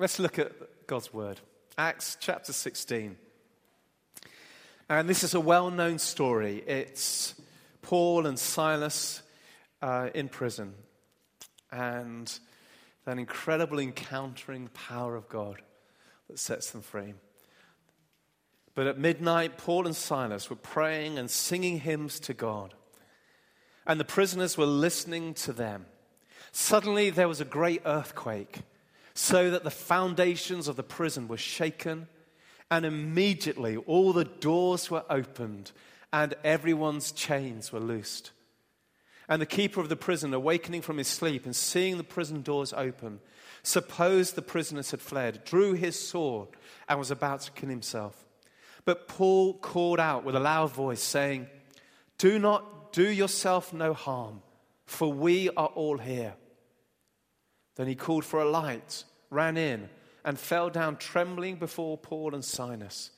Let's look at God's word. Acts chapter 16. And this is a well known story. It's Paul and Silas uh, in prison and that incredible encountering power of God that sets them free. But at midnight, Paul and Silas were praying and singing hymns to God, and the prisoners were listening to them. Suddenly, there was a great earthquake, so that the foundations of the prison were shaken, and immediately all the doors were opened and everyone's chains were loosed. And the keeper of the prison, awakening from his sleep and seeing the prison doors open, supposed the prisoners had fled, drew his sword, and was about to kill himself. But Paul called out with a loud voice, saying, Do not do yourself no harm, for we are all here. Then he called for a light, ran in, and fell down trembling before Paul and Silas.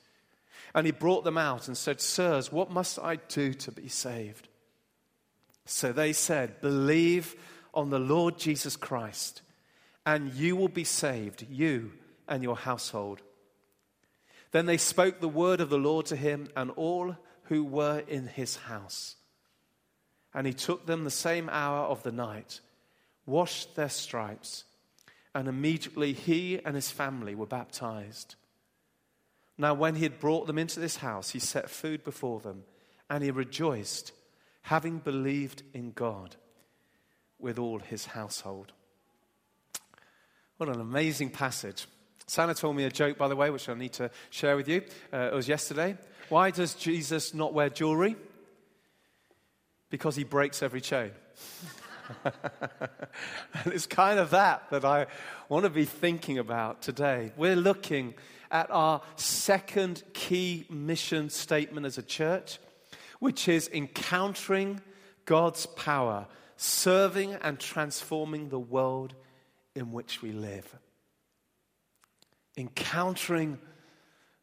And he brought them out and said, Sirs, what must I do to be saved? So they said, Believe on the Lord Jesus Christ, and you will be saved, you and your household. Then they spoke the word of the Lord to him and all who were in his house. And he took them the same hour of the night, washed their stripes, and immediately he and his family were baptized. Now, when he had brought them into this house, he set food before them, and he rejoiced, having believed in God with all his household. What an amazing passage. Santa told me a joke, by the way, which I need to share with you. Uh, it was yesterday. Why does Jesus not wear jewelry? Because he breaks every chain. and it's kind of that that I want to be thinking about today. We're looking at our second key mission statement as a church, which is encountering God's power, serving and transforming the world in which we live. Encountering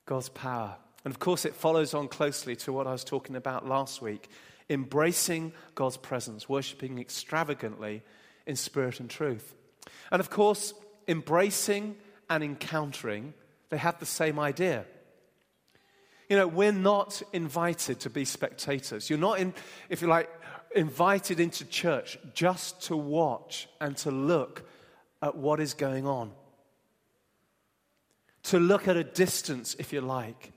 God's power. And of course, it follows on closely to what I was talking about last week embracing God's presence, worshiping extravagantly in spirit and truth. And of course, embracing and encountering they have the same idea. You know, we're not invited to be spectators. You're not, in, if you like, invited into church just to watch and to look at what is going on. To look at a distance, if you like.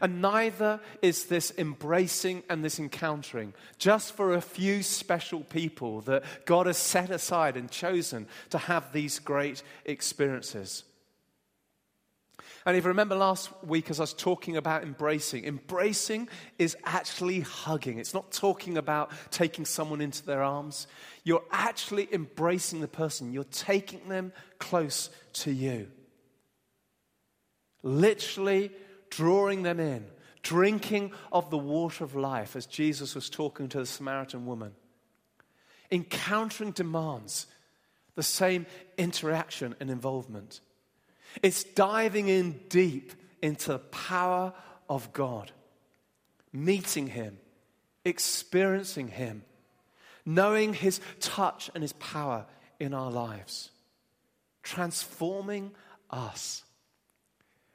And neither is this embracing and this encountering just for a few special people that God has set aside and chosen to have these great experiences. And if you remember last week, as I was talking about embracing, embracing is actually hugging. It's not talking about taking someone into their arms. You're actually embracing the person, you're taking them close to you. Literally drawing them in, drinking of the water of life, as Jesus was talking to the Samaritan woman. Encountering demands the same interaction and involvement. It's diving in deep into the power of God, meeting Him, experiencing Him, knowing His touch and His power in our lives, transforming us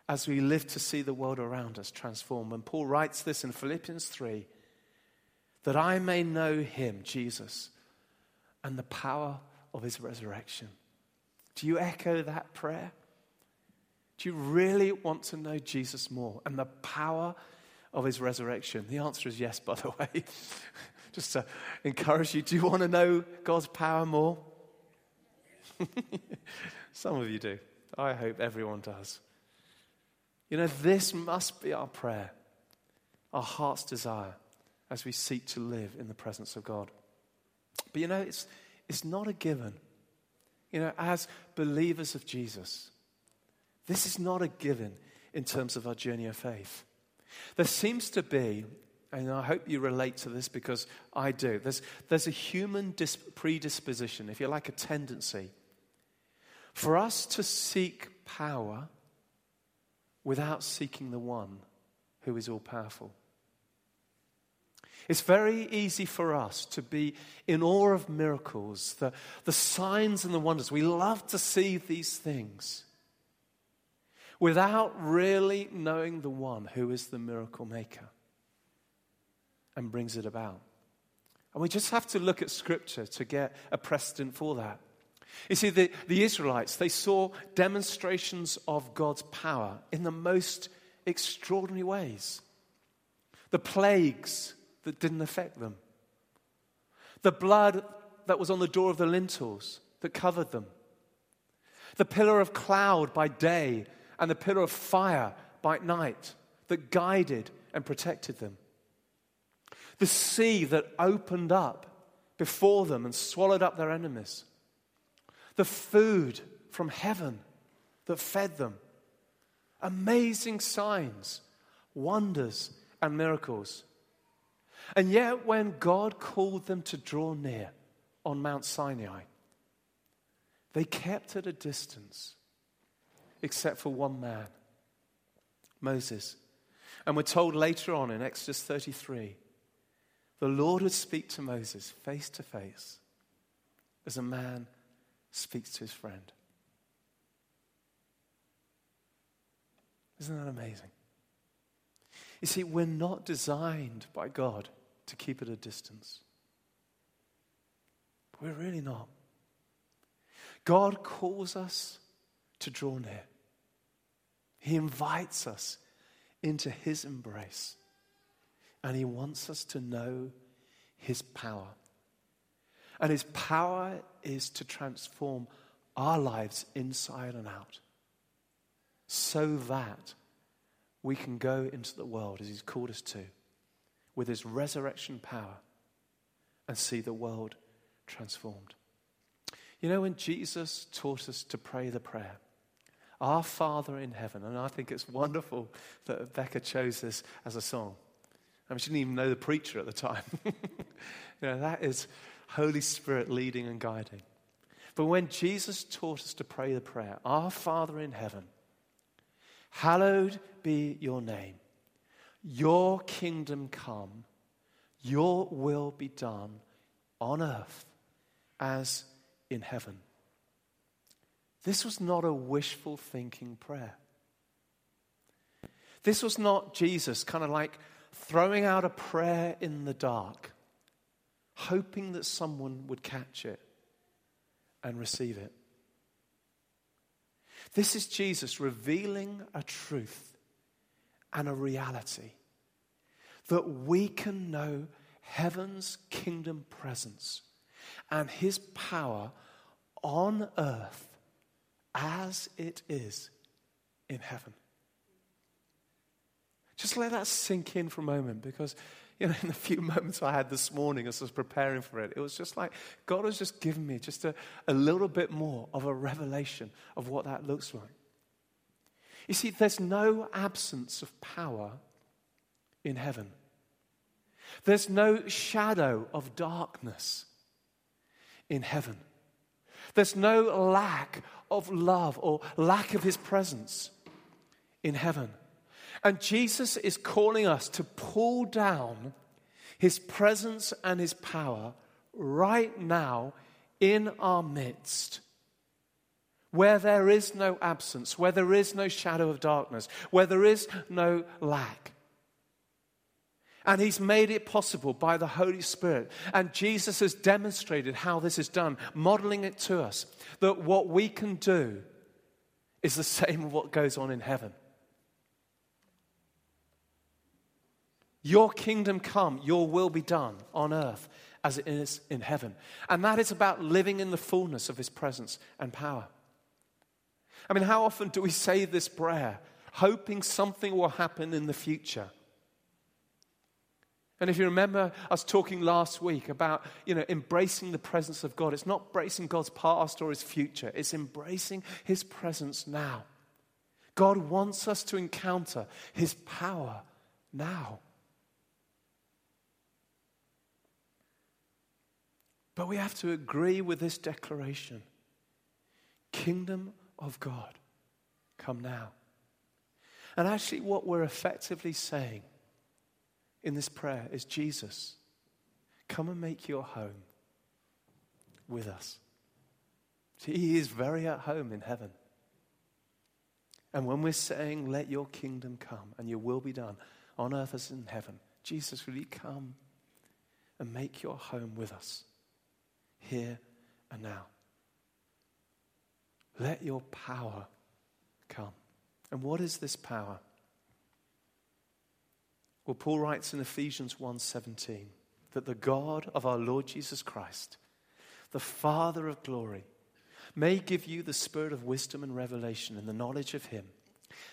as we live to see the world around us transform. And Paul writes this in Philippians 3 that I may know Him, Jesus, and the power of His resurrection. Do you echo that prayer? Do you really want to know Jesus more and the power of his resurrection? The answer is yes, by the way. Just to encourage you, do you want to know God's power more? Some of you do. I hope everyone does. You know, this must be our prayer, our heart's desire as we seek to live in the presence of God. But you know, it's, it's not a given. You know, as believers of Jesus, this is not a given in terms of our journey of faith. There seems to be, and I hope you relate to this because I do, there's, there's a human dis- predisposition, if you like, a tendency, for us to seek power without seeking the one who is all powerful. It's very easy for us to be in awe of miracles, the, the signs and the wonders. We love to see these things without really knowing the one who is the miracle maker and brings it about. And we just have to look at Scripture to get a precedent for that. You see, the, the Israelites, they saw demonstrations of God's power in the most extraordinary ways. The plagues that didn't affect them, the blood that was on the door of the lintels that covered them, the pillar of cloud by day and the pillar of fire by night that guided and protected them, the sea that opened up before them and swallowed up their enemies, the food from heaven that fed them. Amazing signs, wonders, and miracles. And yet, when God called them to draw near on Mount Sinai, they kept at a distance, except for one man, Moses. And we're told later on in Exodus 33 the Lord would speak to Moses face to face as a man speaks to his friend. Isn't that amazing? You see, we're not designed by God to keep at a distance. We're really not. God calls us to draw near. He invites us into His embrace. And He wants us to know His power. And His power is to transform our lives inside and out so that we can go into the world as He's called us to with His resurrection power and see the world transformed. You know, when Jesus taught us to pray the prayer, Our Father in heaven, and I think it's wonderful that Becca chose this as a song. I mean, she didn't even know the preacher at the time. you know, that is Holy Spirit leading and guiding. But when Jesus taught us to pray the prayer, Our Father in heaven, hallowed be your name, your kingdom come, your will be done on earth as in heaven. This was not a wishful thinking prayer. This was not Jesus kind of like throwing out a prayer in the dark, hoping that someone would catch it and receive it. This is Jesus revealing a truth and a reality that we can know heaven's kingdom presence and his power on earth as it is in heaven. Just let that sink in for a moment because, you know, in the few moments I had this morning as I was preparing for it, it was just like God has just given me just a, a little bit more of a revelation of what that looks like. You see, there's no absence of power in heaven. There's no shadow of darkness in heaven. There's no lack of love or lack of his presence in heaven. And Jesus is calling us to pull down his presence and his power right now in our midst. Where there is no absence, where there is no shadow of darkness, where there is no lack. And he's made it possible by the Holy Spirit. And Jesus has demonstrated how this is done, modeling it to us that what we can do is the same as what goes on in heaven. Your kingdom come, your will be done on earth as it is in heaven. And that is about living in the fullness of his presence and power. I mean, how often do we say this prayer, hoping something will happen in the future? And if you remember us talking last week about, you know, embracing the presence of God, it's not embracing God's past or his future, it's embracing his presence now. God wants us to encounter his power now. But we have to agree with this declaration Kingdom of God, come now. And actually, what we're effectively saying in this prayer is Jesus, come and make your home with us. See, he is very at home in heaven. And when we're saying, Let your kingdom come and your will be done on earth as in heaven, Jesus, will you come and make your home with us here and now? Let your power come. And what is this power? Well, Paul writes in Ephesians 1:17 that the God of our Lord Jesus Christ, the Father of glory, may give you the spirit of wisdom and revelation in the knowledge of him,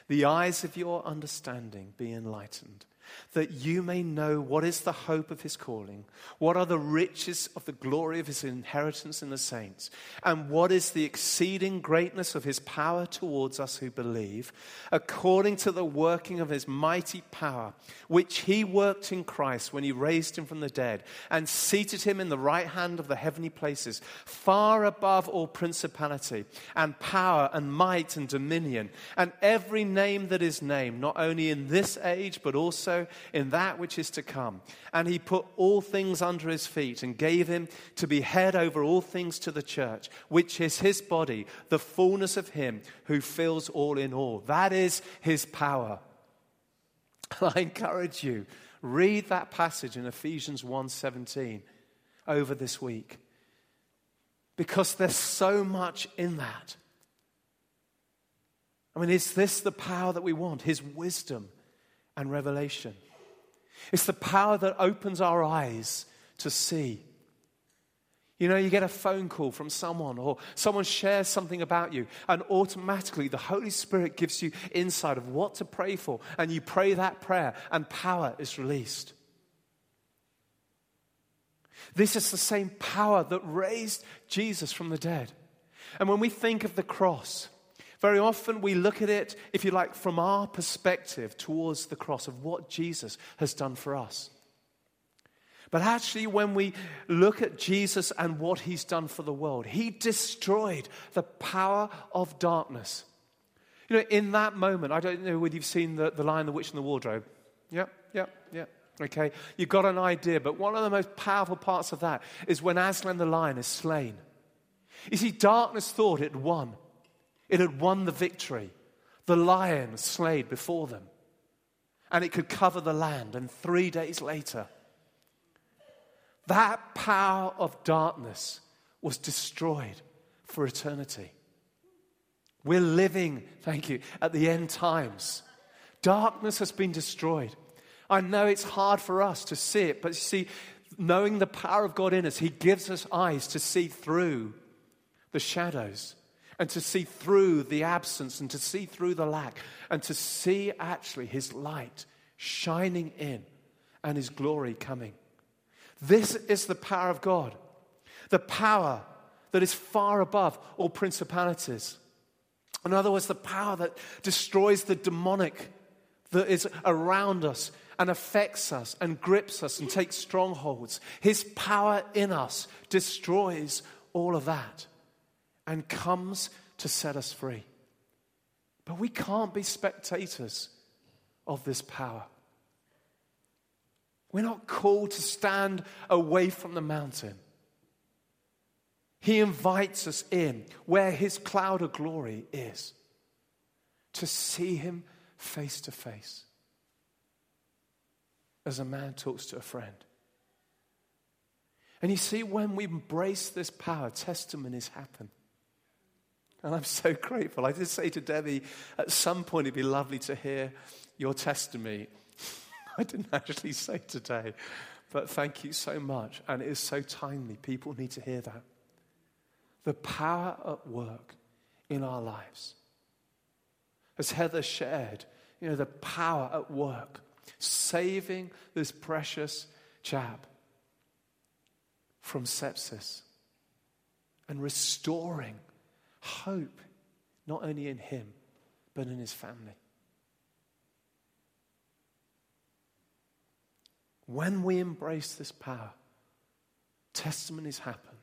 the eyes of your understanding be enlightened that you may know what is the hope of his calling, what are the riches of the glory of his inheritance in the saints, and what is the exceeding greatness of his power towards us who believe, according to the working of his mighty power, which he worked in Christ when he raised him from the dead and seated him in the right hand of the heavenly places, far above all principality and power and might and dominion, and every name that is named, not only in this age, but also in that which is to come. And he put all things under his feet and gave him to be head over all things to the church, which is his body, the fullness of him who fills all in all. That is his power. I encourage you, read that passage in Ephesians 1:17 over this week. Because there's so much in that. I mean, is this the power that we want? His wisdom, and revelation. It's the power that opens our eyes to see. You know, you get a phone call from someone or someone shares something about you, and automatically the Holy Spirit gives you insight of what to pray for, and you pray that prayer, and power is released. This is the same power that raised Jesus from the dead. And when we think of the cross, very often we look at it, if you like, from our perspective towards the cross of what Jesus has done for us. But actually, when we look at Jesus and what he's done for the world, he destroyed the power of darkness. You know, in that moment, I don't know whether you've seen the, the Lion, the Witch, and the Wardrobe. Yep, yep, yep. Okay, you've got an idea, but one of the most powerful parts of that is when Aslan the lion is slain. You see, darkness thought it won. It had won the victory. The lion slayed before them. And it could cover the land. And three days later, that power of darkness was destroyed for eternity. We're living, thank you, at the end times. Darkness has been destroyed. I know it's hard for us to see it, but you see, knowing the power of God in us, He gives us eyes to see through the shadows and to see through the absence and to see through the lack and to see actually his light shining in and his glory coming. This is the power of God, the power that is far above all principalities. In other words, the power that destroys the demonic that is around us and affects us and grips us and takes strongholds. His power in us destroys all of that and comes to set us free. But we can't be spectators of this power. We're not called to stand away from the mountain. He invites us in where his cloud of glory is to see him face to face as a man talks to a friend. And you see, when we embrace this power, testimonies happen. And I'm so grateful. I did say to Debbie, at some point it'd be lovely to hear your testimony. I didn't actually say today, but thank you so much. And it is so timely. People need to hear that. The power at work in our lives. As Heather shared, you know, the power at work, saving this precious chap from sepsis and restoring hope, not only in him, but in his family. When we embrace this power, testimonies happen.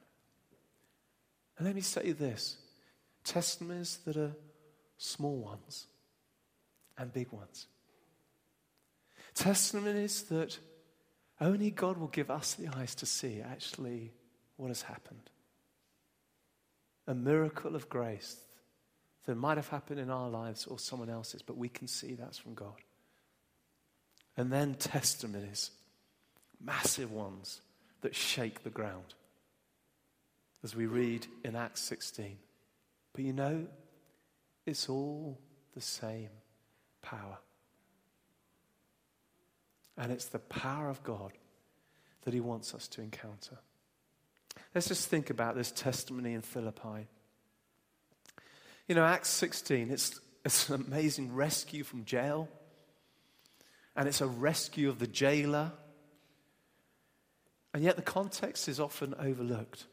And let me say this testimonies that are small ones and big ones. Testimonies that Only God will give us the eyes to see actually what has happened. A miracle of grace that might have happened in our lives or someone else's, but we can see that's from God. And then testimonies, massive ones that shake the ground, as we read in Acts 16. But you know, it's all the same power. And it's the power of God that He wants us to encounter. Let's just think about this testimony in Philippi. You know, Acts 16, it's, it's an amazing rescue from jail, and it's a rescue of the jailer. And yet, the context is often overlooked.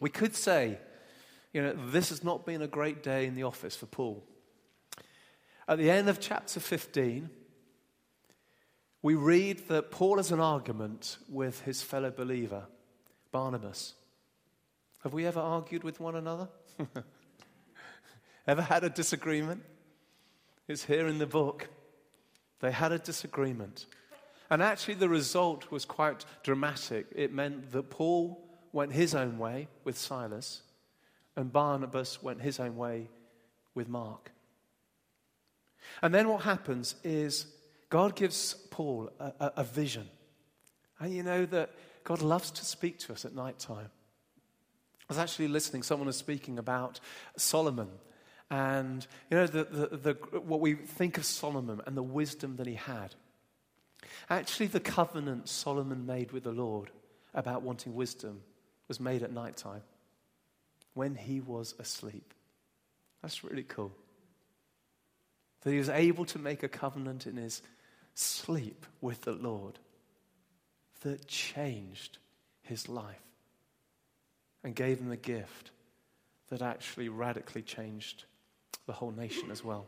We could say, you know, this has not been a great day in the office for Paul. At the end of chapter 15, we read that Paul has an argument with his fellow believer, Barnabas. Have we ever argued with one another? ever had a disagreement? It's here in the book. They had a disagreement. And actually, the result was quite dramatic. It meant that Paul went his own way with Silas, and Barnabas went his own way with Mark. And then what happens is God gives Paul a, a, a vision. And you know that God loves to speak to us at night time. I was actually listening, someone was speaking about Solomon. And, you know, the, the, the, what we think of Solomon and the wisdom that he had. Actually, the covenant Solomon made with the Lord about wanting wisdom was made at night time when he was asleep. That's really cool. That he was able to make a covenant in his sleep with the Lord that changed his life and gave him a gift that actually radically changed the whole nation as well.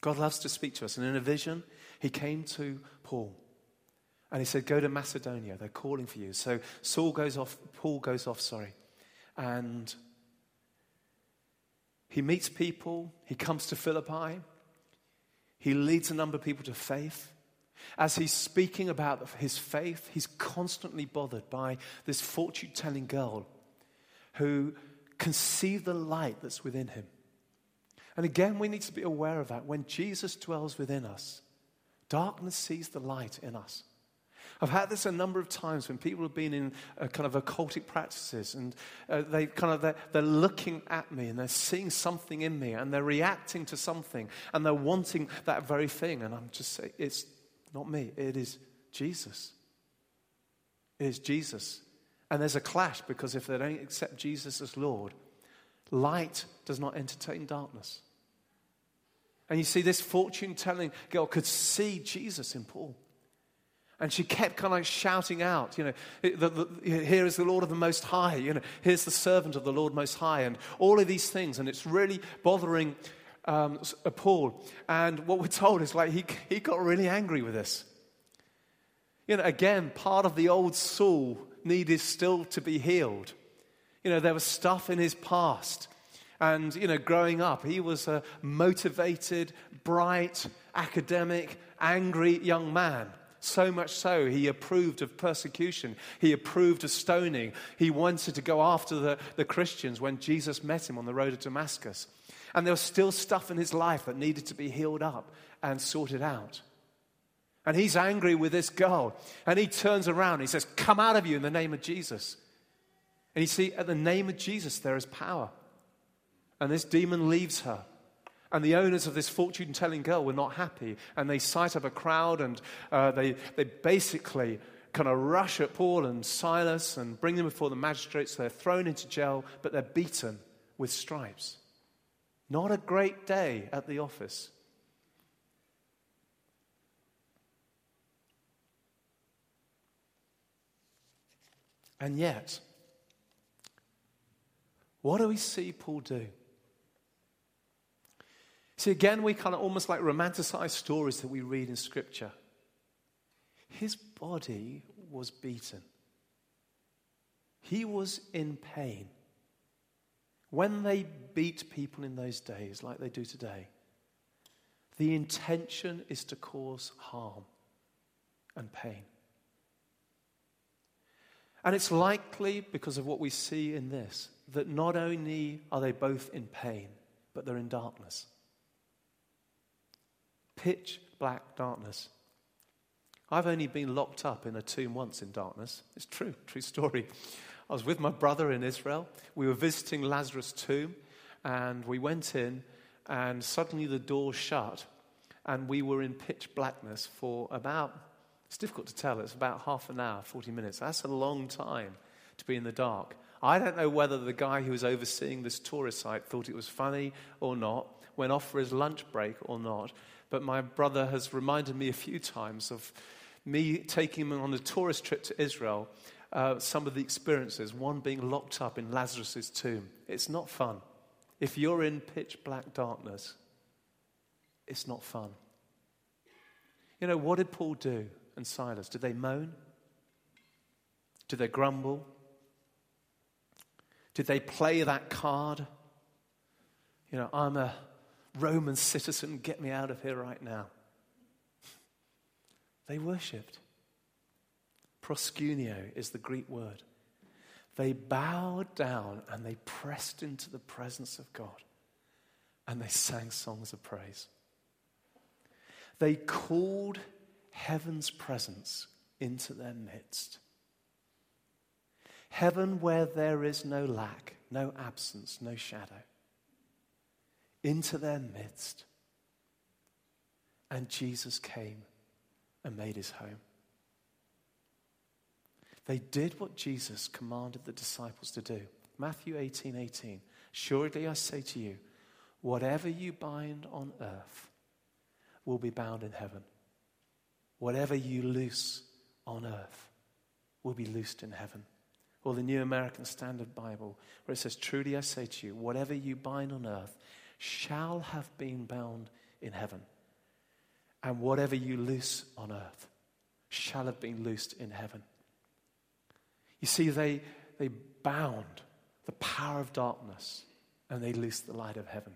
God loves to speak to us. And in a vision, he came to Paul and he said, Go to Macedonia. They're calling for you. So Saul goes off, Paul goes off, sorry. And he meets people. He comes to Philippi. He leads a number of people to faith. As he's speaking about his faith, he's constantly bothered by this fortune telling girl who can see the light that's within him. And again, we need to be aware of that. When Jesus dwells within us, darkness sees the light in us. I've had this a number of times when people have been in a kind of occultic practices and uh, they kind of they're, they're looking at me and they're seeing something in me and they're reacting to something and they're wanting that very thing. And I'm just saying, it's not me, it is Jesus. It is Jesus. And there's a clash because if they don't accept Jesus as Lord, light does not entertain darkness. And you see, this fortune telling girl could see Jesus in Paul. And she kept kind of like shouting out, you know, the, the, here is the Lord of the Most High, you know, here's the servant of the Lord Most High, and all of these things. And it's really bothering um, uh, Paul. And what we're told is like he, he got really angry with this. You know, again, part of the old Saul needed still to be healed. You know, there was stuff in his past. And, you know, growing up, he was a motivated, bright, academic, angry young man. So much so, he approved of persecution. He approved of stoning. He wanted to go after the, the Christians when Jesus met him on the road to Damascus. And there was still stuff in his life that needed to be healed up and sorted out. And he's angry with this girl. And he turns around and he says, Come out of you in the name of Jesus. And you see, at the name of Jesus, there is power. And this demon leaves her. And the owners of this fortune telling girl were not happy. And they sight up a crowd and uh, they, they basically kind of rush at Paul and Silas and bring them before the magistrates. They're thrown into jail, but they're beaten with stripes. Not a great day at the office. And yet, what do we see Paul do? See, again, we kind of almost like romanticize stories that we read in Scripture. His body was beaten, he was in pain. When they beat people in those days, like they do today, the intention is to cause harm. and pain. And it's likely, because of what we see in this, that not only are they both in pain, but they're in darkness. Pitch black darkness. I've only been locked up in a tomb once in darkness. It's true, true story. I was with my brother in Israel. We were visiting Lazarus' tomb, and we went in, and suddenly the door shut, and we were in pitch blackness for about, it's difficult to tell, it's about half an hour, 40 minutes. That's a long time to be in the dark. I don't know whether the guy who was overseeing this tourist site thought it was funny or not, went off for his lunch break or not, but my brother has reminded me a few times of me taking him on a tourist trip to Israel uh, some of the experiences, one being locked up in Lazarus' tomb. It's not fun. If you're in pitch black darkness, it's not fun. You know, what did Paul do and Silas? Did they moan? Did they grumble? Did they play that card? You know, I'm a Roman citizen, get me out of here right now. They worshipped. Proskuneo is the Greek word. They bowed down and they pressed into the presence of God and they sang songs of praise. They called heaven's presence into their midst. Heaven where there is no lack, no absence, no shadow. Into their midst. And Jesus came and made his home. They did what Jesus commanded the disciples to do. Matthew 18 18. Surely I say to you, whatever you bind on earth will be bound in heaven. Whatever you loose on earth will be loosed in heaven. Or the New American Standard Bible, where it says, Truly I say to you, whatever you bind on earth shall have been bound in heaven. And whatever you loose on earth shall have been loosed in heaven. You see, they, they bound the power of darkness and they loosed the light of heaven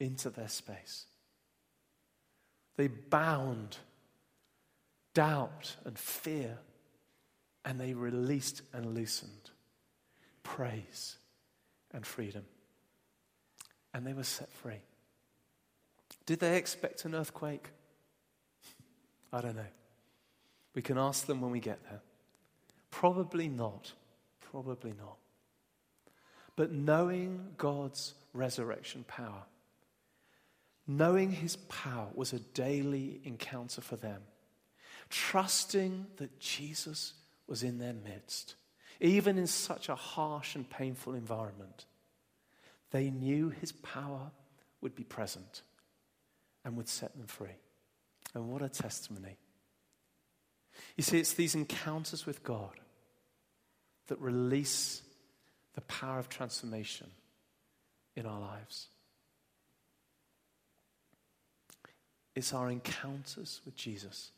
into their space. They bound doubt and fear and they released and loosened praise and freedom. And they were set free. Did they expect an earthquake? I don't know. We can ask them when we get there. Probably not. Probably not. But knowing God's resurrection power, knowing his power was a daily encounter for them, trusting that Jesus was in their midst, even in such a harsh and painful environment, they knew his power would be present and would set them free. And what a testimony. You see, it's these encounters with God that release the power of transformation in our lives. It's our encounters with Jesus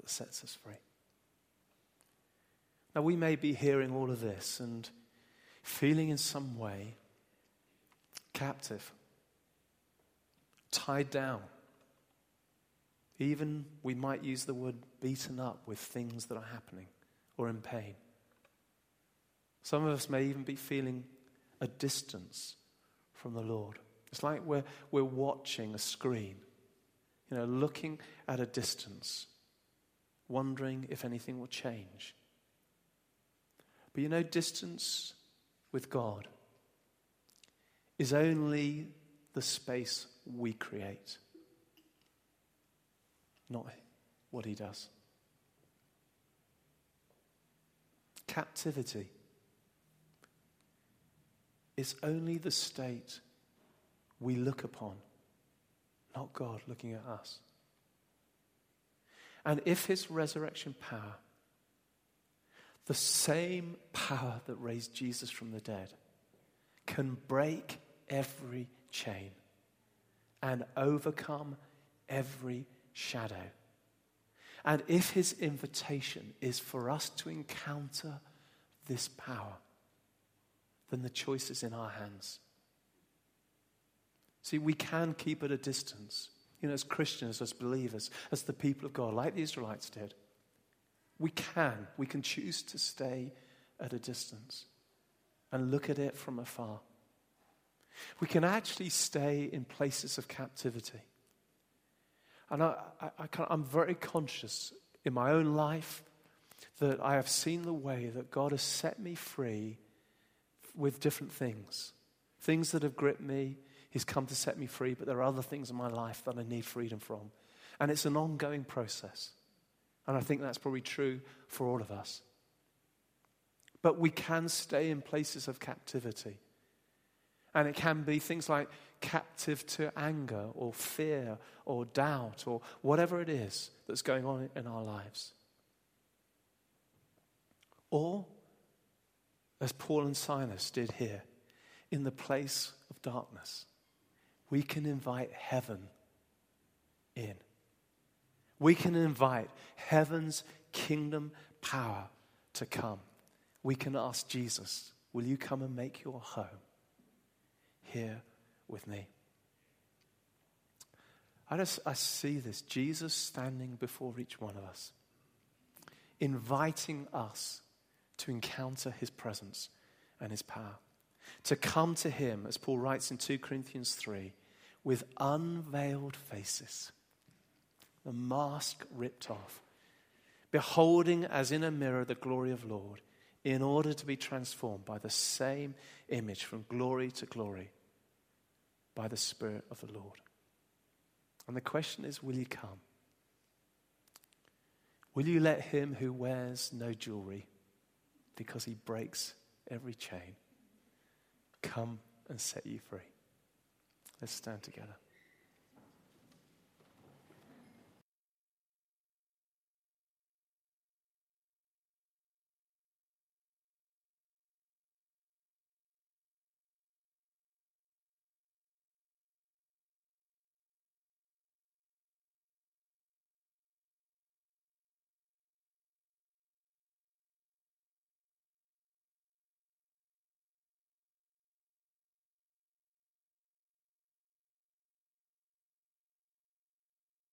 that sets us free. Now, we may be hearing all of this and feeling in some way captive, tied down. Even we might use the word beaten up with things that are happening or in pain. Some of us may even be feeling a distance from the Lord. It's like we're, we're watching a screen, you know, looking at a distance, wondering if anything will change. But you know, distance with God is only the space we create, not what He does. Captivity is only the state we look upon, not God looking at us. And if his resurrection power, the same power that raised Jesus from the dead, can break every chain and overcome every shadow, and if his invitation is for us to encounter this power, then the choice is in our hands. See, we can keep at a distance You know, as Christians, as believers, as the people of God, like the Israelites did, we can, we can choose to stay at a distance and look at it from afar. We can actually stay in places of captivity. And I, I'm very conscious in my own life that I have seen the way that God has set me free with different things. Things that have gripped me, He's come to set me free, but there are other things in my life that I need freedom from. And it's an ongoing process. And I think that's probably true for all of us. But we can stay in places of captivity. And it can be things like captive to anger or fear or doubt or whatever it is that's going on in our lives. Or, as Paul and Silas did here, in the place of darkness, we can invite heaven in. We can invite heaven's kingdom power to come. We can ask Jesus, Will you come and make your home here with me? I just I see this Jesus standing before each one of us, inviting us to encounter his presence and his power. To come to him, as Paul writes in 2 Corinthians 3, with unveiled faces, the mask ripped off, beholding as in a mirror the glory of Lord, in order to be transformed by the same image from glory to glory by the Spirit of the Lord. And the question is will you come? Will you let him who wears no jewelry because he breaks every chain come and set you free? Let's stand together.